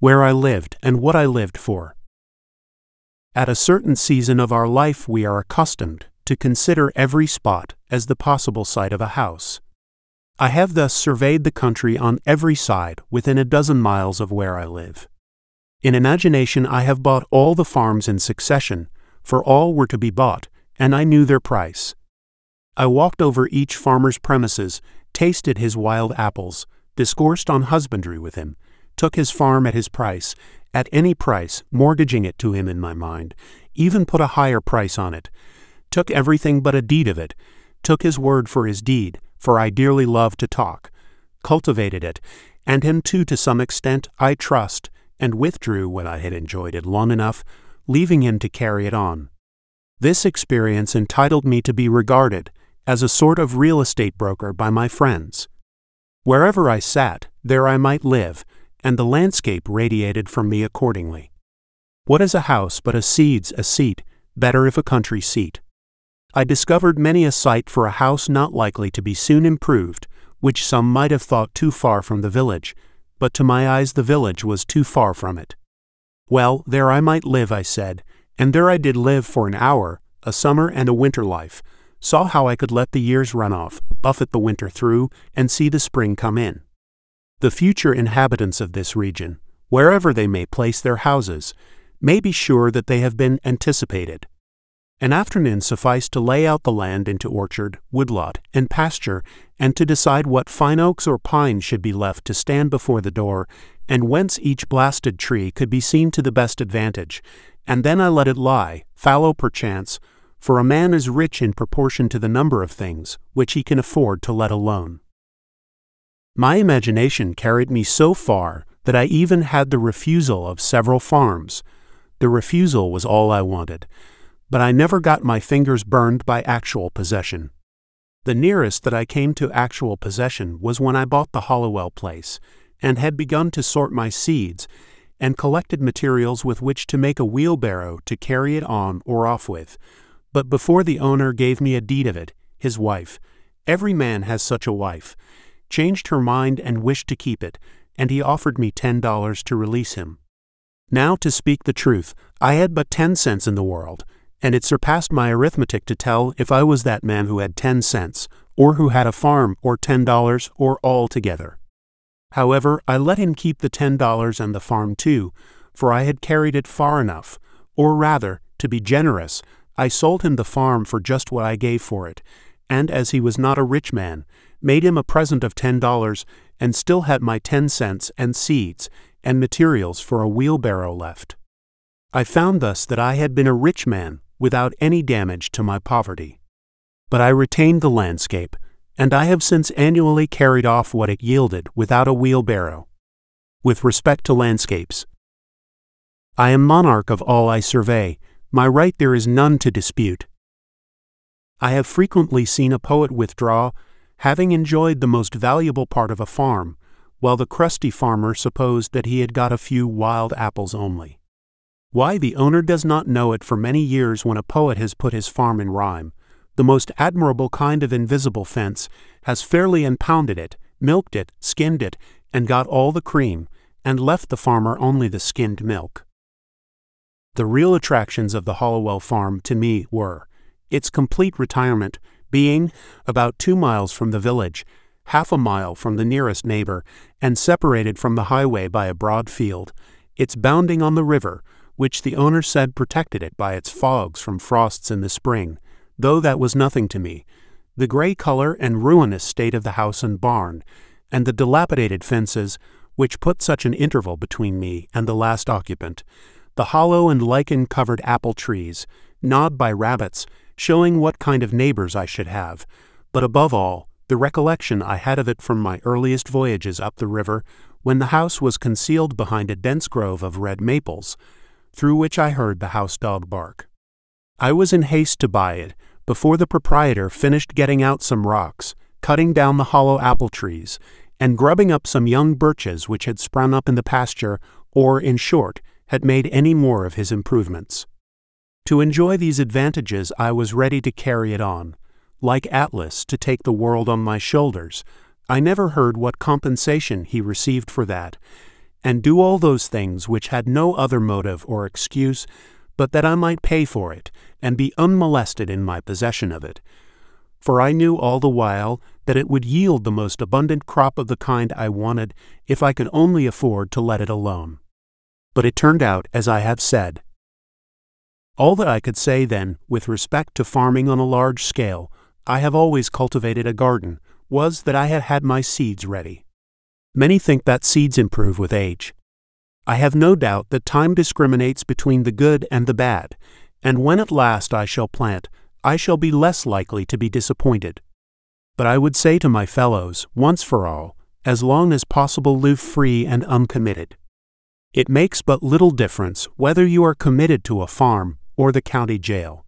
where I lived, and what I lived for. At a certain season of our life, we are accustomed to consider every spot as the possible site of a house. I have thus surveyed the country on every side within a dozen miles of where I live. In imagination, I have bought all the farms in succession, for all were to be bought, and I knew their price. I walked over each farmer's premises, tasted his wild apples, discoursed on husbandry with him, took his farm at his price, at any price, mortgaging it to him in my mind, even put a higher price on it, took everything but a deed of it, took his word for his deed, for I dearly love to talk, cultivated it, and him too to some extent, I trust, and withdrew when I had enjoyed it long enough, leaving him to carry it on. This experience entitled me to be regarded as a sort of real estate broker by my friends. Wherever I sat, there I might live, and the landscape radiated from me accordingly. What is a house but a seed's a seat, better if a country seat? I discovered many a site for a house not likely to be soon improved, which some might have thought too far from the village, but to my eyes the village was too far from it. Well, there I might live, I said, and there I did live for an hour, a summer and a winter life, saw how I could let the years run off, buffet the winter through, and see the spring come in. The future inhabitants of this region, wherever they may place their houses, may be sure that they have been anticipated. An afternoon sufficed to lay out the land into orchard, woodlot, and pasture, and to decide what fine oaks or pines should be left to stand before the door, and whence each blasted tree could be seen to the best advantage, and then I let it lie, fallow perchance, for a man is rich in proportion to the number of things which he can afford to let alone. My imagination carried me so far that I even had the refusal of several farms. The refusal was all I wanted, but I never got my fingers burned by actual possession. The nearest that I came to actual possession was when I bought the Hollowell place and had begun to sort my seeds and collected materials with which to make a wheelbarrow to carry it on or off with. But before the owner gave me a deed of it, his wife, every man has such a wife, changed her mind and wished to keep it, and he offered me ten dollars to release him. Now, to speak the truth, I had but ten cents in the world, and it surpassed my arithmetic to tell if I was that man who had ten cents, or who had a farm, or ten dollars, or all together. However, I let him keep the ten dollars and the farm too, for I had carried it far enough, or rather, to be generous, I sold him the farm for just what I gave for it, and as he was not a rich man, made him a present of ten dollars, and still had my ten cents and seeds and materials for a wheelbarrow left. I found thus that I had been a rich man without any damage to my poverty. But I retained the landscape, and I have since annually carried off what it yielded without a wheelbarrow. With respect to landscapes, I am monarch of all I survey, my right there is none to dispute. I have frequently seen a poet withdraw having enjoyed the most valuable part of a farm, while the crusty farmer supposed that he had got a few wild apples only. Why the owner does not know it for many years when a poet has put his farm in rhyme, the most admirable kind of invisible fence, has fairly impounded it, milked it, skinned it, and got all the cream, and left the farmer only the skinned milk. The real attractions of the Hollowell farm to me were its complete retirement being about two miles from the village, half a mile from the nearest neighbor, and separated from the highway by a broad field, its bounding on the river, which the owner said protected it by its fogs from frosts in the spring, though that was nothing to me, the gray color and ruinous state of the house and barn, and the dilapidated fences, which put such an interval between me and the last occupant, the hollow and lichen covered apple trees, gnawed by rabbits, showing what kind of neighbors I should have, but above all, the recollection I had of it from my earliest voyages up the river, when the house was concealed behind a dense grove of red maples, through which I heard the house dog bark. I was in haste to buy it, before the proprietor finished getting out some rocks, cutting down the hollow apple trees, and grubbing up some young birches which had sprung up in the pasture, or, in short, had made any more of his improvements. To enjoy these advantages, I was ready to carry it on. Like Atlas, to take the world on my shoulders. I never heard what compensation he received for that, and do all those things which had no other motive or excuse but that I might pay for it, and be unmolested in my possession of it. For I knew all the while that it would yield the most abundant crop of the kind I wanted if I could only afford to let it alone. But it turned out as I have said. All that I could say then, with respect to farming on a large scale, I have always cultivated a garden, was that I had had my seeds ready. Many think that seeds improve with age. I have no doubt that time discriminates between the good and the bad, and when at last I shall plant, I shall be less likely to be disappointed. But I would say to my fellows, once for all, as long as possible live free and uncommitted. It makes but little difference whether you are committed to a farm or the county jail.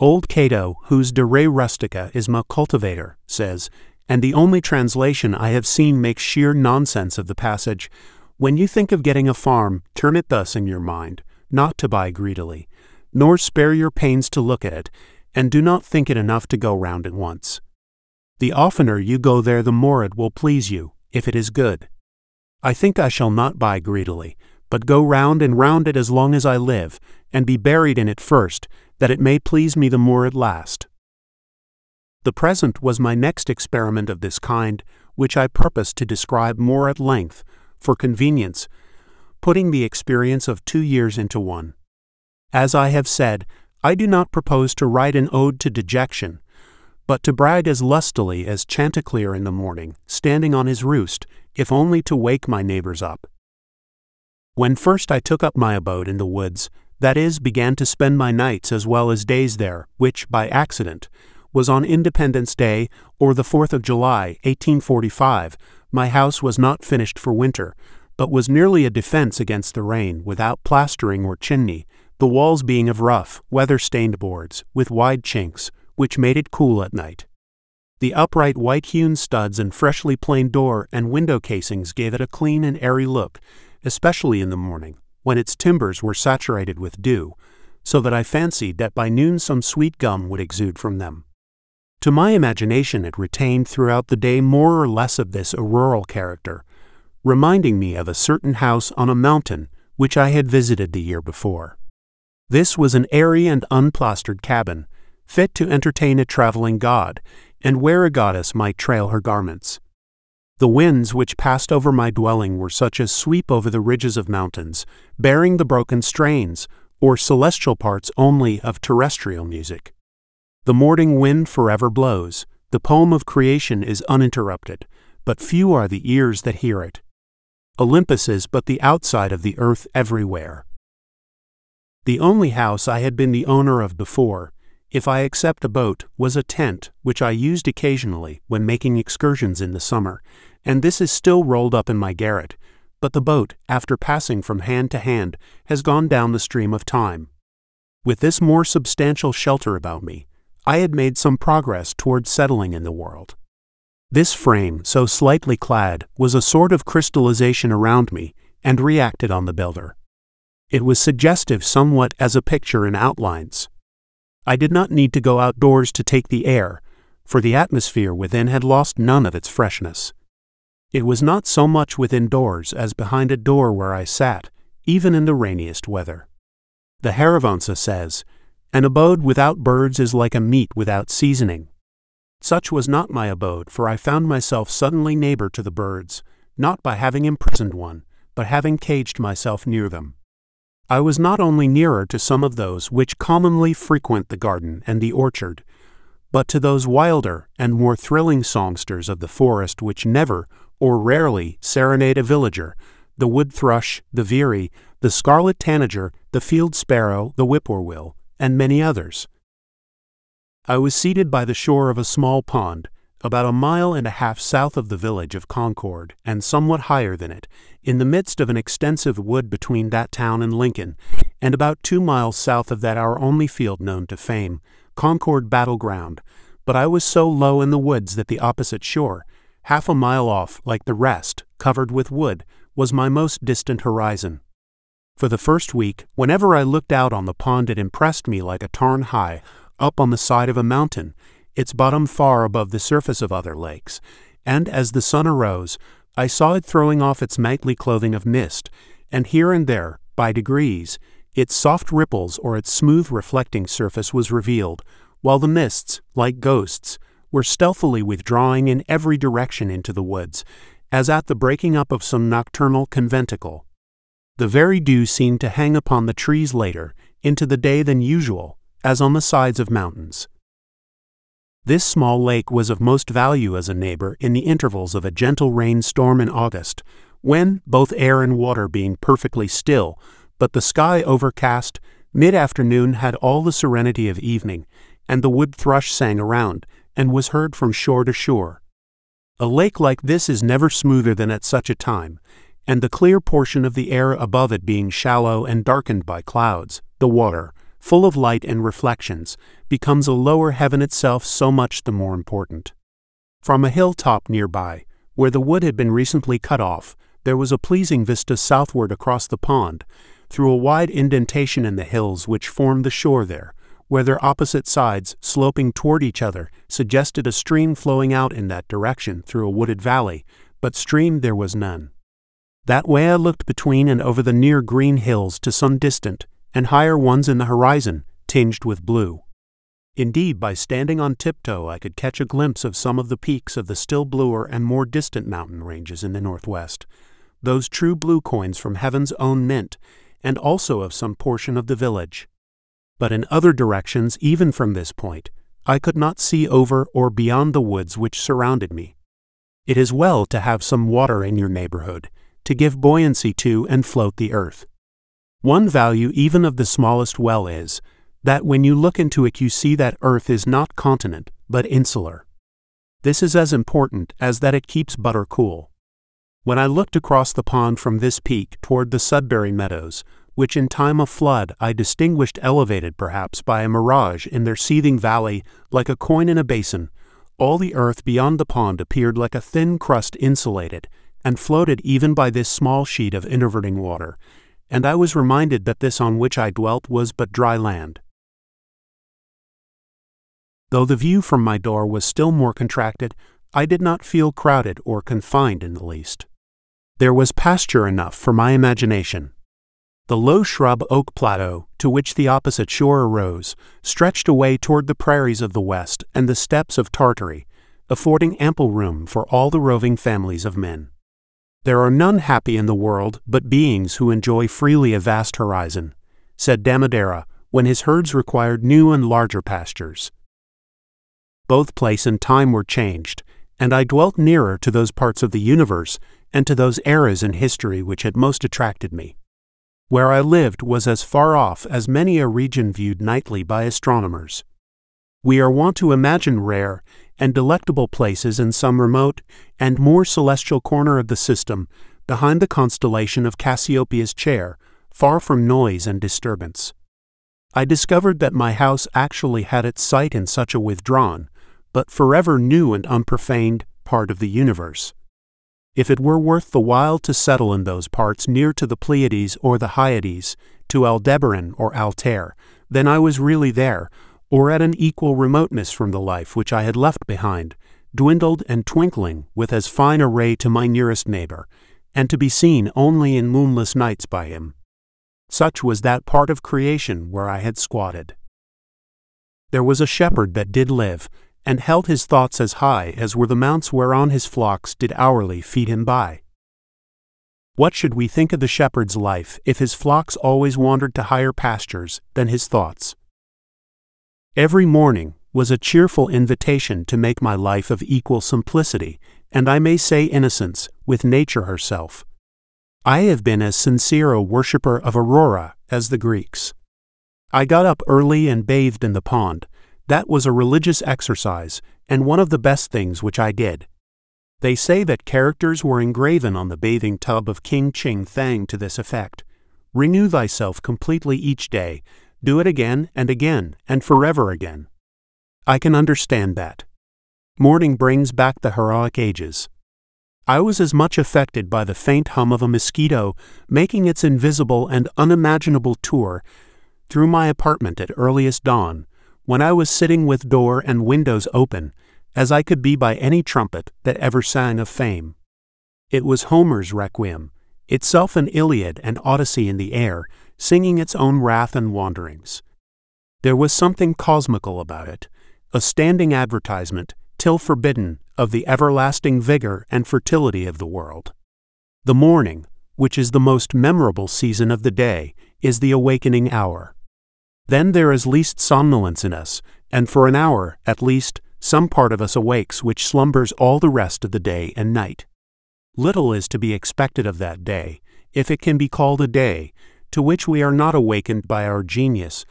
Old Cato, whose De Re Rustica is my cultivator, says, and the only translation I have seen makes sheer nonsense of the passage when you think of getting a farm, turn it thus in your mind, not to buy greedily, nor spare your pains to look at it, and do not think it enough to go round it once. The oftener you go there, the more it will please you, if it is good. I think I shall not buy greedily, but go round and round it as long as I live, and be buried in it first, that it may please me the more at last. The present was my next experiment of this kind, which I purpose to describe more at length for convenience, putting the experience of two years into one. As I have said, I do not propose to write an ode to dejection, but to brag as lustily as Chanticleer in the morning, standing on his roost, if only to wake my neighbors up. When first I took up my abode in the woods, that is, began to spend my nights as well as days there, which, by accident, was on Independence Day or the 4th of July, 1845, my house was not finished for winter, but was nearly a defense against the rain, without plastering or chimney, the walls being of rough, weather stained boards, with wide chinks, which made it cool at night. The upright white hewn studs and freshly planed door and window casings gave it a clean and airy look, especially in the morning, when its timbers were saturated with dew, so that I fancied that by noon some sweet gum would exude from them. To my imagination, it retained throughout the day more or less of this auroral character, reminding me of a certain house on a mountain which I had visited the year before. This was an airy and unplastered cabin, fit to entertain a traveling god, and where a goddess might trail her garments. The winds which passed over my dwelling were such as sweep over the ridges of mountains, bearing the broken strains, or celestial parts only of terrestrial music. The morning wind forever blows. The poem of creation is uninterrupted, but few are the ears that hear it. Olympus is but the outside of the earth everywhere. The only house I had been the owner of before, if I except a boat, was a tent, which I used occasionally when making excursions in the summer, and this is still rolled up in my garret, but the boat, after passing from hand to hand, has gone down the stream of time. With this more substantial shelter about me, I had made some progress toward settling in the world. This frame, so slightly clad, was a sort of crystallization around me and reacted on the builder. It was suggestive somewhat as a picture in outlines. I did not need to go outdoors to take the air, for the atmosphere within had lost none of its freshness. It was not so much within doors as behind a door where I sat, even in the rainiest weather. The Harivansa says, an abode without birds is like a meat without seasoning. Such was not my abode, for I found myself suddenly neighbor to the birds, not by having imprisoned one, but having caged myself near them. I was not only nearer to some of those which commonly frequent the garden and the orchard, but to those wilder and more thrilling songsters of the forest which never, or rarely, serenade a villager, the wood thrush, the veery, the scarlet tanager, the field sparrow, the whippoorwill, and many others. I was seated by the shore of a small pond, about a mile and a half south of the village of Concord, and somewhat higher than it, in the midst of an extensive wood between that town and Lincoln, and about two miles south of that our only field known to fame, Concord Battle Ground. But I was so low in the woods that the opposite shore, half a mile off, like the rest, covered with wood, was my most distant horizon. For the first week, whenever I looked out on the pond, it impressed me like a tarn high, up on the side of a mountain, its bottom far above the surface of other lakes, and as the sun arose, I saw it throwing off its nightly clothing of mist, and here and there, by degrees, its soft ripples or its smooth reflecting surface was revealed, while the mists, like ghosts, were stealthily withdrawing in every direction into the woods, as at the breaking up of some nocturnal conventicle. The very dew seemed to hang upon the trees later, into the day than usual, as on the sides of mountains. This small lake was of most value as a neighbor in the intervals of a gentle rain storm in August, when, both air and water being perfectly still, but the sky overcast, mid afternoon had all the serenity of evening, and the wood thrush sang around, and was heard from shore to shore. A lake like this is never smoother than at such a time, and the clear portion of the air above it being shallow and darkened by clouds, the water, full of light and reflections, becomes a lower heaven itself so much the more important. From a hilltop nearby, where the wood had been recently cut off, there was a pleasing vista southward across the pond, through a wide indentation in the hills which formed the shore there, where their opposite sides, sloping toward each other, suggested a stream flowing out in that direction through a wooded valley, but stream there was none. That way I looked between and over the near green hills to some distant, and higher ones in the horizon, tinged with blue. Indeed, by standing on tiptoe, I could catch a glimpse of some of the peaks of the still bluer and more distant mountain ranges in the northwest, those true blue coins from heaven's own mint, and also of some portion of the village. But in other directions, even from this point, I could not see over or beyond the woods which surrounded me. It is well to have some water in your neighborhood, to give buoyancy to and float the earth. One value even of the smallest well is that when you look into it, you see that Earth is not continent, but insular. This is as important as that it keeps butter cool. When I looked across the pond from this peak toward the Sudbury Meadows, which in time of flood I distinguished elevated perhaps by a mirage in their seething valley like a coin in a basin, all the earth beyond the pond appeared like a thin crust insulated, and floated even by this small sheet of interverting water, and I was reminded that this on which I dwelt was but dry land. Though the view from my door was still more contracted, I did not feel crowded or confined in the least. There was pasture enough for my imagination. The low shrub oak plateau, to which the opposite shore arose, stretched away toward the prairies of the west and the steppes of Tartary, affording ample room for all the roving families of men. There are none happy in the world but beings who enjoy freely a vast horizon, said Damodara when his herds required new and larger pastures both place and time were changed, and I dwelt nearer to those parts of the universe and to those eras in history which had most attracted me. Where I lived was as far off as many a region viewed nightly by astronomers. We are wont to imagine rare and delectable places in some remote and more celestial corner of the system behind the constellation of Cassiopeia's chair, far from noise and disturbance. I discovered that my house actually had its site in such a withdrawn, but forever new and unprofaned part of the universe. If it were worth the while to settle in those parts near to the Pleiades or the Hyades, to Aldebaran or Altair, then I was really there, or at an equal remoteness from the life which I had left behind, dwindled and twinkling with as fine a ray to my nearest neighbor, and to be seen only in moonless nights by him. Such was that part of creation where I had squatted. There was a shepherd that did live, and held his thoughts as high as were the mounts whereon his flocks did hourly feed him by. What should we think of the shepherd's life if his flocks always wandered to higher pastures than his thoughts? Every morning was a cheerful invitation to make my life of equal simplicity, and I may say innocence, with nature herself. I have been as sincere a worshipper of Aurora as the Greeks. I got up early and bathed in the pond, that was a religious exercise, and one of the best things which I did. They say that characters were engraven on the bathing tub of King Ching Thang to this effect Renew thyself completely each day, do it again and again, and forever again. I can understand that. Morning brings back the heroic ages. I was as much affected by the faint hum of a mosquito making its invisible and unimaginable tour through my apartment at earliest dawn when I was sitting with door and windows open, as I could be by any trumpet that ever sang of fame. It was Homer's Requiem, itself an Iliad and Odyssey in the air, singing its own wrath and wanderings. There was something cosmical about it, a standing advertisement, till forbidden, of the everlasting vigor and fertility of the world. The morning, which is the most memorable season of the day, is the awakening hour. Then there is least somnolence in us, and for an hour, at least, some part of us awakes which slumbers all the rest of the day and night. Little is to be expected of that day, if it can be called a day, to which we are not awakened by our genius,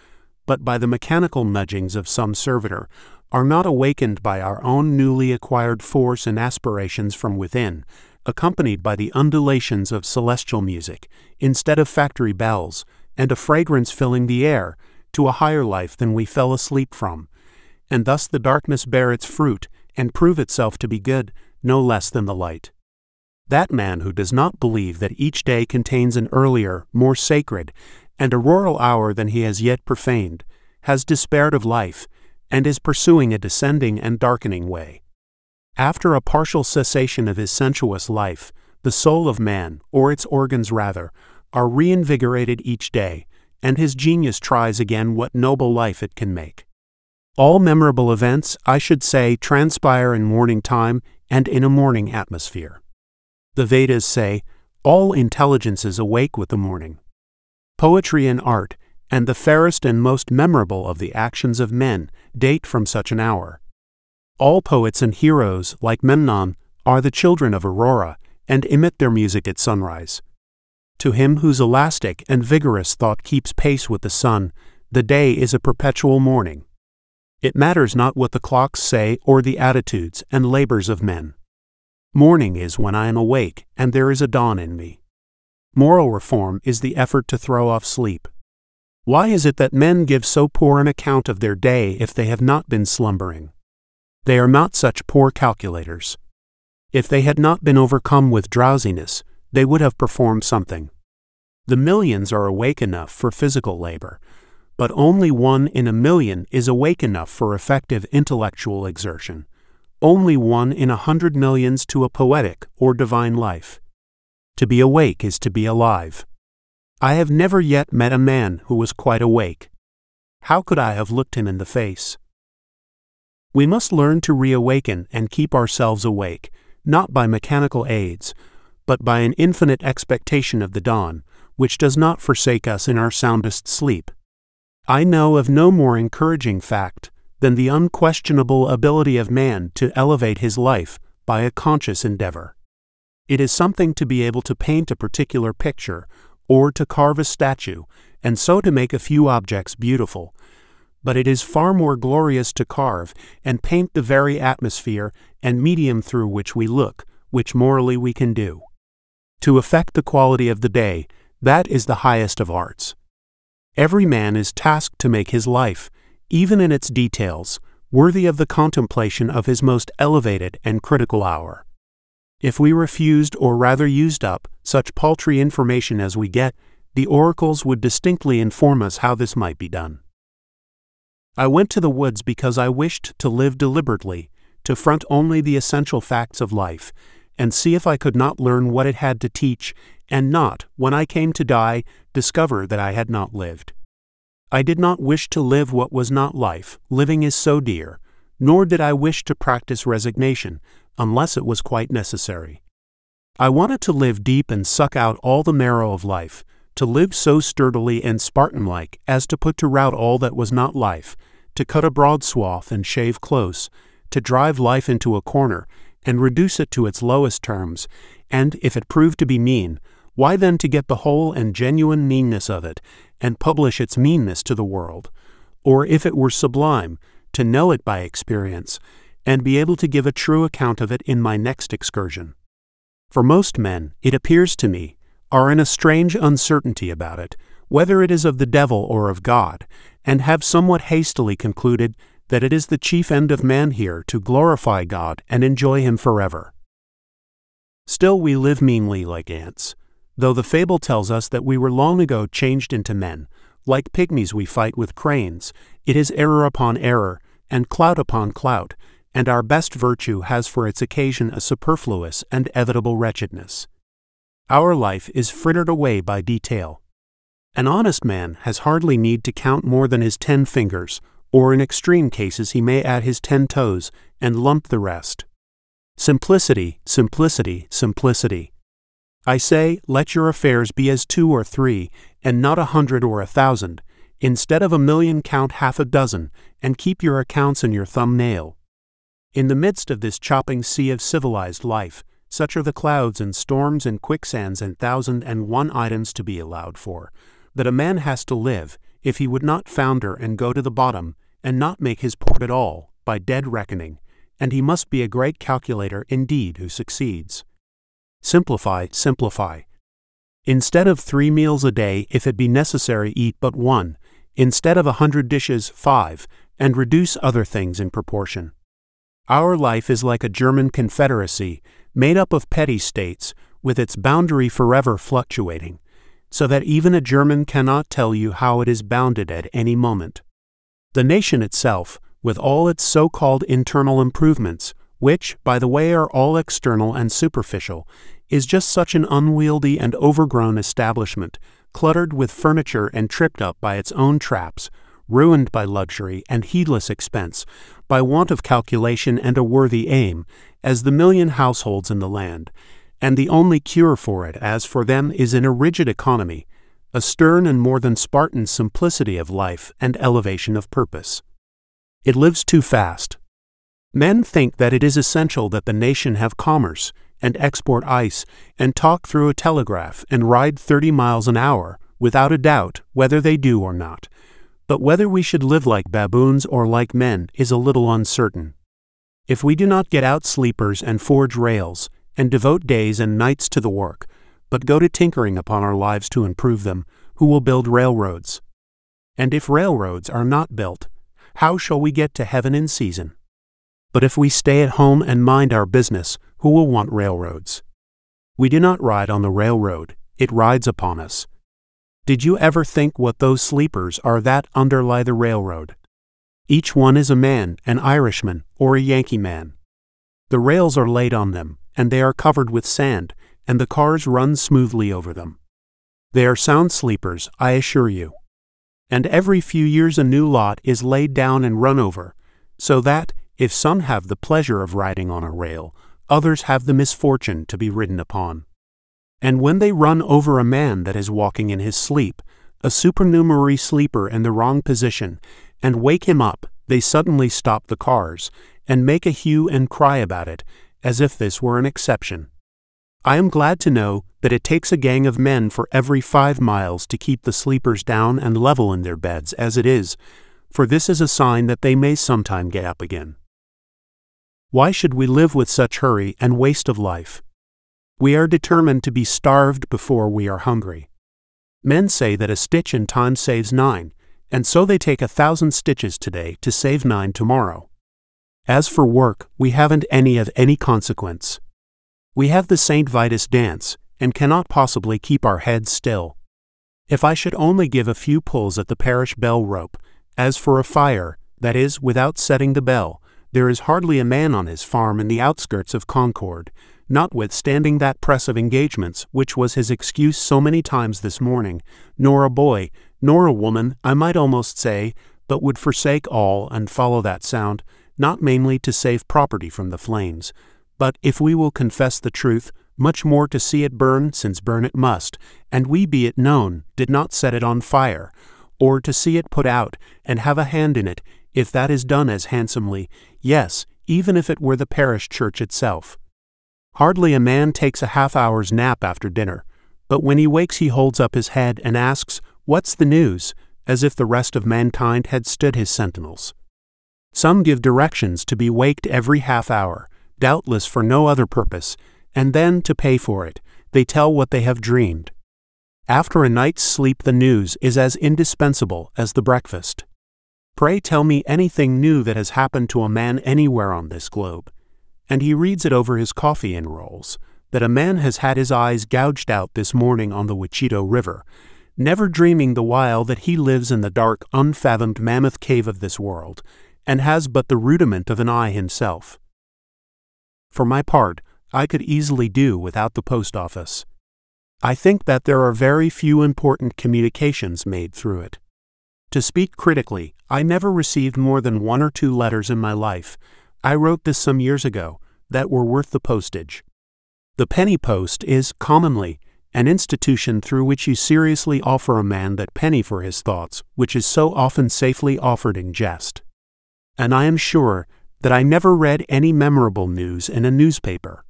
but by the mechanical nudgings of some servitor, are not awakened by our own newly acquired force and aspirations from within, accompanied by the undulations of celestial music, instead of factory bells, and a fragrance filling the air, to a higher life than we fell asleep from, and thus the darkness bear its fruit, and prove itself to be good, no less than the light. That man who does not believe that each day contains an earlier, more sacred, and auroral hour than he has yet profaned, has despaired of life, and is pursuing a descending and darkening way. After a partial cessation of his sensuous life, the soul of man, or its organs rather, are reinvigorated each day, and his genius tries again what noble life it can make. All memorable events, I should say, transpire in morning time and in a morning atmosphere. The Vedas say, all intelligences awake with the morning. Poetry and art, and the fairest and most memorable of the actions of men, date from such an hour. All poets and heroes, like Memnon, are the children of Aurora, and emit their music at sunrise. To him whose elastic and vigorous thought keeps pace with the sun, the day is a perpetual morning. It matters not what the clocks say or the attitudes and labors of men. Morning is when I am awake and there is a dawn in me. Moral reform is the effort to throw off sleep. Why is it that men give so poor an account of their day if they have not been slumbering? They are not such poor calculators. If they had not been overcome with drowsiness, they would have performed something. The millions are awake enough for physical labor, but only one in a million is awake enough for effective intellectual exertion, only one in a hundred millions to a poetic or divine life. To be awake is to be alive. I have never yet met a man who was quite awake. How could I have looked him in the face? We must learn to reawaken and keep ourselves awake, not by mechanical aids, but by an infinite expectation of the dawn, which does not forsake us in our soundest sleep. I know of no more encouraging fact than the unquestionable ability of man to elevate his life by a conscious endeavor. It is something to be able to paint a particular picture, or to carve a statue, and so to make a few objects beautiful. But it is far more glorious to carve and paint the very atmosphere and medium through which we look, which morally we can do. To affect the quality of the day, that is the highest of arts. Every man is tasked to make his life, even in its details, worthy of the contemplation of his most elevated and critical hour. If we refused, or rather used up, such paltry information as we get, the oracles would distinctly inform us how this might be done. I went to the woods because I wished to live deliberately, to front only the essential facts of life, and see if I could not learn what it had to teach and not, when I came to die, discover that I had not lived. I did not wish to live what was not life, living is so dear, nor did I wish to practice resignation, unless it was quite necessary. I wanted to live deep and suck out all the marrow of life, to live so sturdily and Spartan like as to put to rout all that was not life, to cut a broad swath and shave close, to drive life into a corner, and reduce it to its lowest terms, and, if it proved to be mean, why then to get the whole and genuine meanness of it, and publish its meanness to the world? Or if it were sublime, to know it by experience, and be able to give a true account of it in my next excursion. For most men, it appears to me, are in a strange uncertainty about it, whether it is of the devil or of God, and have somewhat hastily concluded that it is the chief end of man here to glorify God and enjoy Him forever. Still, we live meanly like ants though the fable tells us that we were long ago changed into men. Like pygmies, we fight with cranes. It is error upon error, and clout upon clout, and our best virtue has for its occasion a superfluous and evitable wretchedness. Our life is frittered away by detail. An honest man has hardly need to count more than his ten fingers, or in extreme cases he may add his ten toes and lump the rest. Simplicity, simplicity, simplicity. I say, let your affairs be as two or three, and not a hundred or a thousand. Instead of a million, count half a dozen, and keep your accounts in your thumbnail. In the midst of this chopping sea of civilized life, such are the clouds and storms and quicksands and thousand and one items to be allowed for, that a man has to live, if he would not founder and go to the bottom, and not make his port at all, by dead reckoning, and he must be a great calculator indeed who succeeds. Simplify, simplify. Instead of three meals a day, if it be necessary, eat but one. Instead of a hundred dishes, five, and reduce other things in proportion. Our life is like a German confederacy, made up of petty states, with its boundary forever fluctuating, so that even a German cannot tell you how it is bounded at any moment. The nation itself, with all its so called internal improvements, which, by the way, are all external and superficial, is just such an unwieldy and overgrown establishment, cluttered with furniture and tripped up by its own traps, ruined by luxury and heedless expense, by want of calculation and a worthy aim, as the million households in the land, and the only cure for it, as for them, is in a rigid economy, a stern and more than Spartan simplicity of life and elevation of purpose. It lives too fast. Men think that it is essential that the nation have commerce, and export ice, and talk through a telegraph, and ride thirty miles an hour, without a doubt, whether they do or not. But whether we should live like baboons or like men is a little uncertain. If we do not get out sleepers and forge rails, and devote days and nights to the work, but go to tinkering upon our lives to improve them, who will build railroads? And if railroads are not built, how shall we get to heaven in season? But if we stay at home and mind our business, who will want railroads? We do not ride on the railroad, it rides upon us. Did you ever think what those sleepers are that underlie the railroad? Each one is a man, an Irishman, or a Yankee man. The rails are laid on them, and they are covered with sand, and the cars run smoothly over them. They are sound sleepers, I assure you. And every few years a new lot is laid down and run over, so that, if some have the pleasure of riding on a rail, others have the misfortune to be ridden upon. And when they run over a man that is walking in his sleep, a supernumerary sleeper in the wrong position, and wake him up, they suddenly stop the cars, and make a hue and cry about it, as if this were an exception. I am glad to know that it takes a gang of men for every five miles to keep the sleepers down and level in their beds as it is, for this is a sign that they may sometime get up again. Why should we live with such hurry and waste of life? We are determined to be starved before we are hungry. Men say that a stitch in time saves nine, and so they take a thousand stitches today to save nine tomorrow. As for work, we haven't any of any consequence. We have the St. Vitus dance, and cannot possibly keep our heads still. If I should only give a few pulls at the parish bell rope, as for a fire, that is, without setting the bell, there is hardly a man on his farm in the outskirts of Concord, notwithstanding that press of engagements which was his excuse so many times this morning, nor a boy, nor a woman, I might almost say, but would forsake all and follow that sound, not mainly to save property from the flames, but, if we will confess the truth, much more to see it burn, since burn it must, and we be it known, did not set it on fire, or to see it put out, and have a hand in it, if that is done as handsomely, yes, even if it were the parish church itself. Hardly a man takes a half hour's nap after dinner, but when he wakes he holds up his head and asks, What's the news? as if the rest of mankind had stood his sentinels. Some give directions to be waked every half hour, doubtless for no other purpose, and then, to pay for it, they tell what they have dreamed. After a night's sleep, the news is as indispensable as the breakfast. Pray tell me anything new that has happened to a man anywhere on this globe and he reads it over his coffee and rolls, that a man has had his eyes gouged out this morning on the Wachito River, never dreaming the while that he lives in the dark, unfathomed mammoth cave of this world, and has but the rudiment of an eye himself. For my part, I could easily do without the post office. I think that there are very few important communications made through it. To speak critically, I never received more than one or two letters in my life. I wrote this some years ago, that were worth the postage. The penny post is, commonly, an institution through which you seriously offer a man that penny for his thoughts, which is so often safely offered in jest. And I am sure that I never read any memorable news in a newspaper.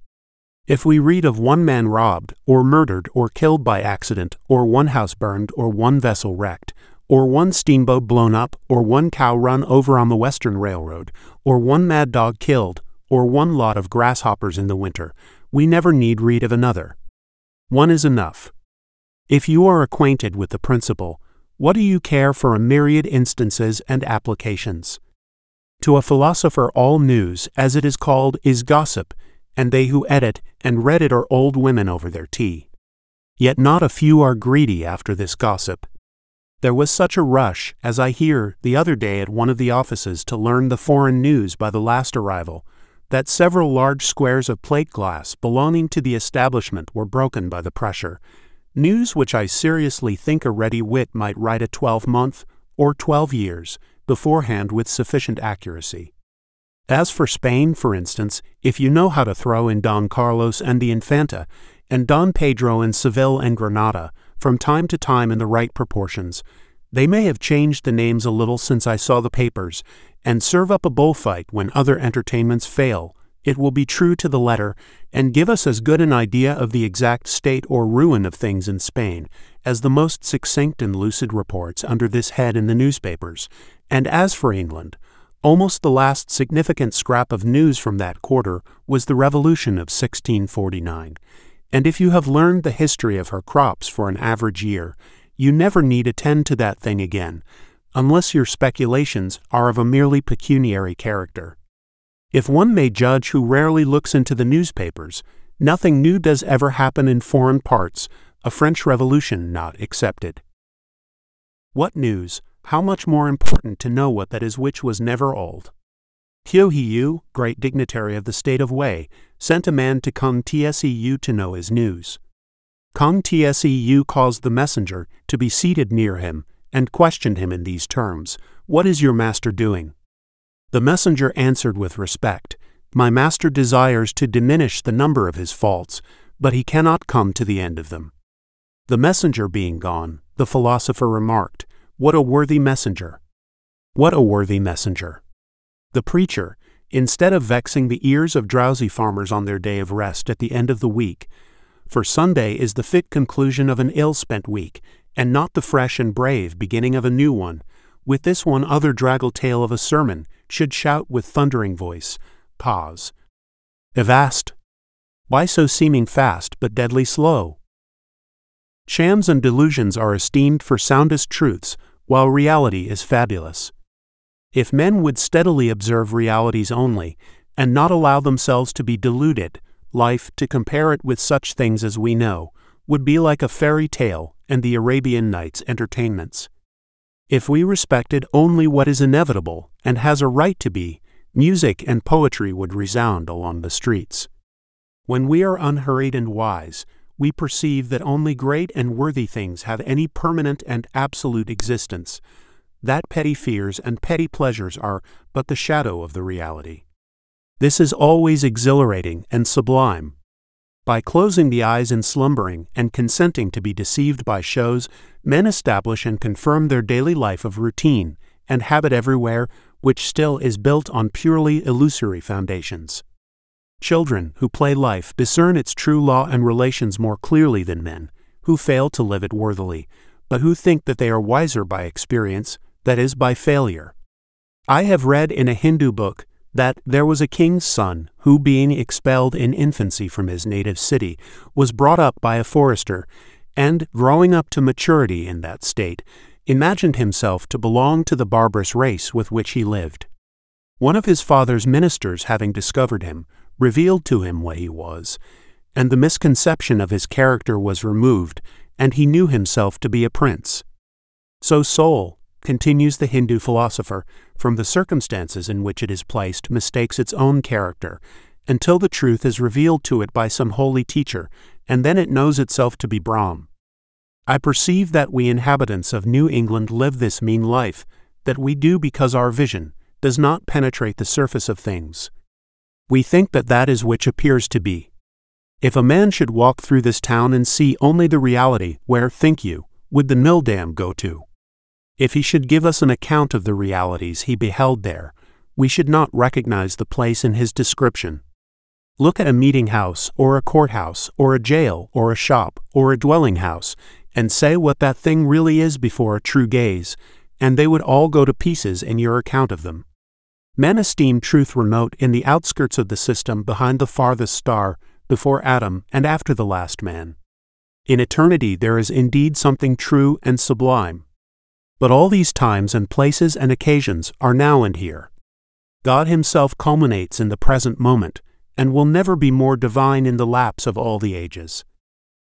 If we read of one man robbed, or murdered, or killed by accident, or one house burned, or one vessel wrecked, or one steamboat blown up, or one cow run over on the Western Railroad, or one mad dog killed, or one lot of grasshoppers in the winter, we never need read of another. One is enough. If you are acquainted with the principle, what do you care for a myriad instances and applications? To a philosopher, all news, as it is called, is gossip, and they who edit and read it are old women over their tea. Yet not a few are greedy after this gossip. There was such a rush, as I hear, the other day at one of the offices to learn the foreign news by the last arrival, that several large squares of plate glass belonging to the establishment were broken by the pressure. News which I seriously think a ready wit might write a twelve month, or twelve years, beforehand with sufficient accuracy. As for Spain, for instance, if you know how to throw in Don Carlos and the Infanta, and Don Pedro and Seville and Granada, from time to time in the right proportions, they may have changed the names a little since I saw the papers, and serve up a bullfight when other entertainments fail. It will be true to the letter, and give us as good an idea of the exact state or ruin of things in Spain as the most succinct and lucid reports under this head in the newspapers. And as for England, Almost the last significant scrap of news from that quarter was the Revolution of 1649, and if you have learned the history of her crops for an average year, you never need attend to that thing again, unless your speculations are of a merely pecuniary character. If one may judge who rarely looks into the newspapers, nothing new does ever happen in foreign parts, a French Revolution not excepted. What news? how much more important to know what that is which was never old. Hyo Yu, great dignitary of the state of Wei, sent a man to Kung Tseu to know his news. Kung Tseu caused the messenger to be seated near him and questioned him in these terms What is your master doing? The messenger answered with respect My master desires to diminish the number of his faults, but he cannot come to the end of them. The messenger being gone, the philosopher remarked, what a worthy messenger! What a worthy messenger! The preacher, instead of vexing the ears of drowsy farmers on their day of rest at the end of the week, for Sunday is the fit conclusion of an ill spent week, and not the fresh and brave beginning of a new one, with this one other draggle tale of a sermon, should shout with thundering voice, Pause. Avast! Why so seeming fast but deadly slow? Shams and delusions are esteemed for soundest truths, while reality is fabulous. If men would steadily observe realities only, and not allow themselves to be deluded, life, to compare it with such things as we know, would be like a fairy tale and the Arabian Nights entertainments. If we respected only what is inevitable and has a right to be, music and poetry would resound along the streets. When we are unhurried and wise, we perceive that only great and worthy things have any permanent and absolute existence, that petty fears and petty pleasures are but the shadow of the reality. This is always exhilarating and sublime. By closing the eyes in slumbering and consenting to be deceived by shows, men establish and confirm their daily life of routine and habit everywhere, which still is built on purely illusory foundations. Children who play life discern its true law and relations more clearly than men, who fail to live it worthily, but who think that they are wiser by experience, that is, by failure. I have read in a Hindu book that there was a king's son who, being expelled in infancy from his native city, was brought up by a forester, and, growing up to maturity in that state, imagined himself to belong to the barbarous race with which he lived. One of his father's ministers having discovered him, revealed to him what he was, and the misconception of his character was removed, and he knew himself to be a prince. So Sol, continues the Hindu philosopher, from the circumstances in which it is placed mistakes its own character, until the truth is revealed to it by some holy teacher, and then it knows itself to be Brahm. I perceive that we inhabitants of New England live this mean life, that we do because our vision does not penetrate the surface of things. We think that that is which appears to be. If a man should walk through this town and see only the reality, where, think you, would the mill dam go to? If he should give us an account of the realities he beheld there, we should not recognize the place in his description. Look at a meeting house, or a courthouse, or a jail, or a shop, or a dwelling house, and say what that thing really is before a true gaze, and they would all go to pieces in your account of them. Men esteem truth remote in the outskirts of the system behind the farthest star, before Adam and after the last man. In eternity there is indeed something true and sublime, but all these times and places and occasions are now and here. God Himself culminates in the present moment, and will never be more divine in the lapse of all the ages.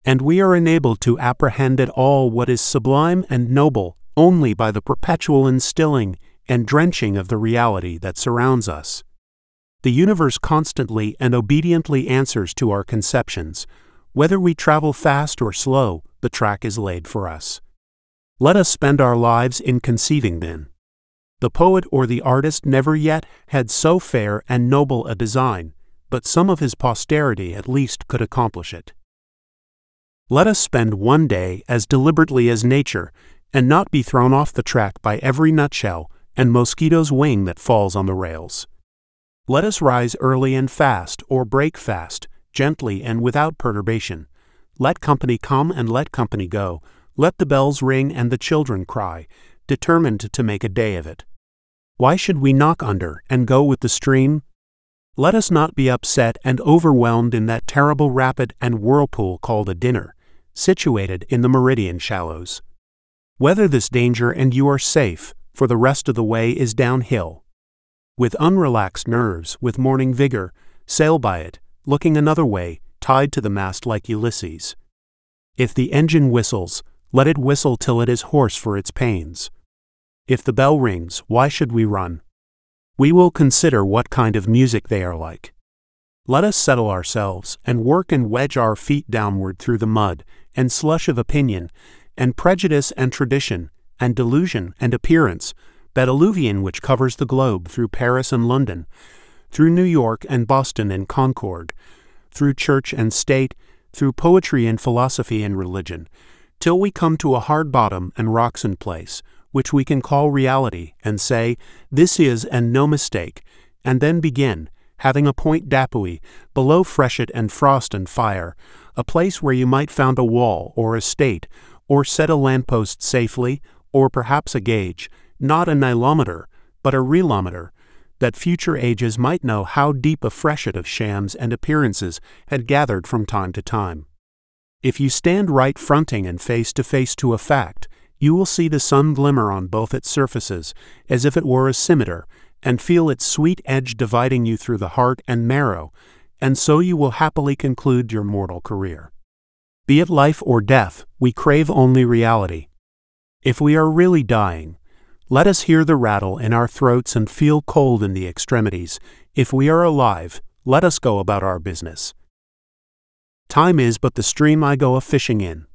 And we are enabled to apprehend at all what is sublime and noble only by the perpetual instilling and drenching of the reality that surrounds us. The universe constantly and obediently answers to our conceptions. Whether we travel fast or slow, the track is laid for us. Let us spend our lives in conceiving then. The poet or the artist never yet had so fair and noble a design, but some of his posterity at least could accomplish it. Let us spend one day as deliberately as nature, and not be thrown off the track by every nutshell and mosquito's wing that falls on the rails. Let us rise early and fast, or break fast, gently and without perturbation. Let company come and let company go, let the bells ring and the children cry, determined to make a day of it. Why should we knock under and go with the stream? Let us not be upset and overwhelmed in that terrible rapid and whirlpool called a dinner, situated in the meridian shallows. Weather this danger and you are safe, for the rest of the way is downhill. With unrelaxed nerves, with morning vigor, sail by it, looking another way, tied to the mast like Ulysses. If the engine whistles, let it whistle till it is hoarse for its pains. If the bell rings, why should we run? We will consider what kind of music they are like. Let us settle ourselves and work and wedge our feet downward through the mud and slush of opinion and prejudice and tradition and delusion and appearance, that alluvion which covers the globe through Paris and London, through New York and Boston and Concord, through church and state, through poetry and philosophy and religion, till we come to a hard bottom and rocks in place, which we can call reality, and say, This is and no mistake, and then begin, having a point d'appui, below freshet and frost and fire, a place where you might found a wall or a state, or set a lamppost safely, or perhaps a gauge, not a nilometer, but a realometer, that future ages might know how deep a freshet of shams and appearances had gathered from time to time. If you stand right fronting and face to face to a fact, you will see the sun glimmer on both its surfaces, as if it were a scimitar, and feel its sweet edge dividing you through the heart and marrow, and so you will happily conclude your mortal career. Be it life or death, we crave only reality. If we are really dying, let us hear the rattle in our throats and feel cold in the extremities. If we are alive, let us go about our business. Time is but the stream I go a fishing in.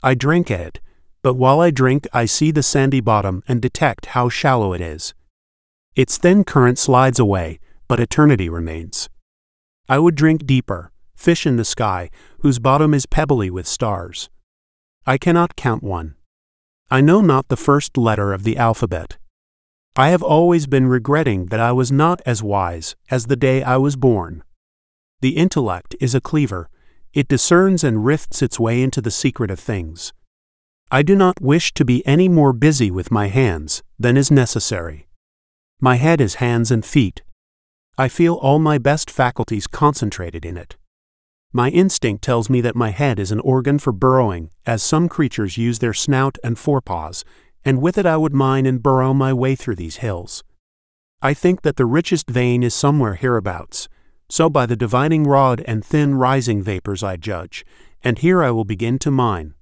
I drink it, but while I drink, I see the sandy bottom and detect how shallow it is. Its thin current slides away, but eternity remains. I would drink deeper, fish in the sky, whose bottom is pebbly with stars. I cannot count one. I know not the first letter of the alphabet. I have always been regretting that I was not as wise as the day I was born. The intellect is a cleaver, it discerns and rifts its way into the secret of things. I do not wish to be any more busy with my hands than is necessary. My head is hands and feet. I feel all my best faculties concentrated in it. My instinct tells me that my head is an organ for burrowing, as some creatures use their snout and forepaws, and with it I would mine and burrow my way through these hills. I think that the richest vein is somewhere hereabouts, so by the divining rod and thin rising vapors I judge, and here I will begin to mine.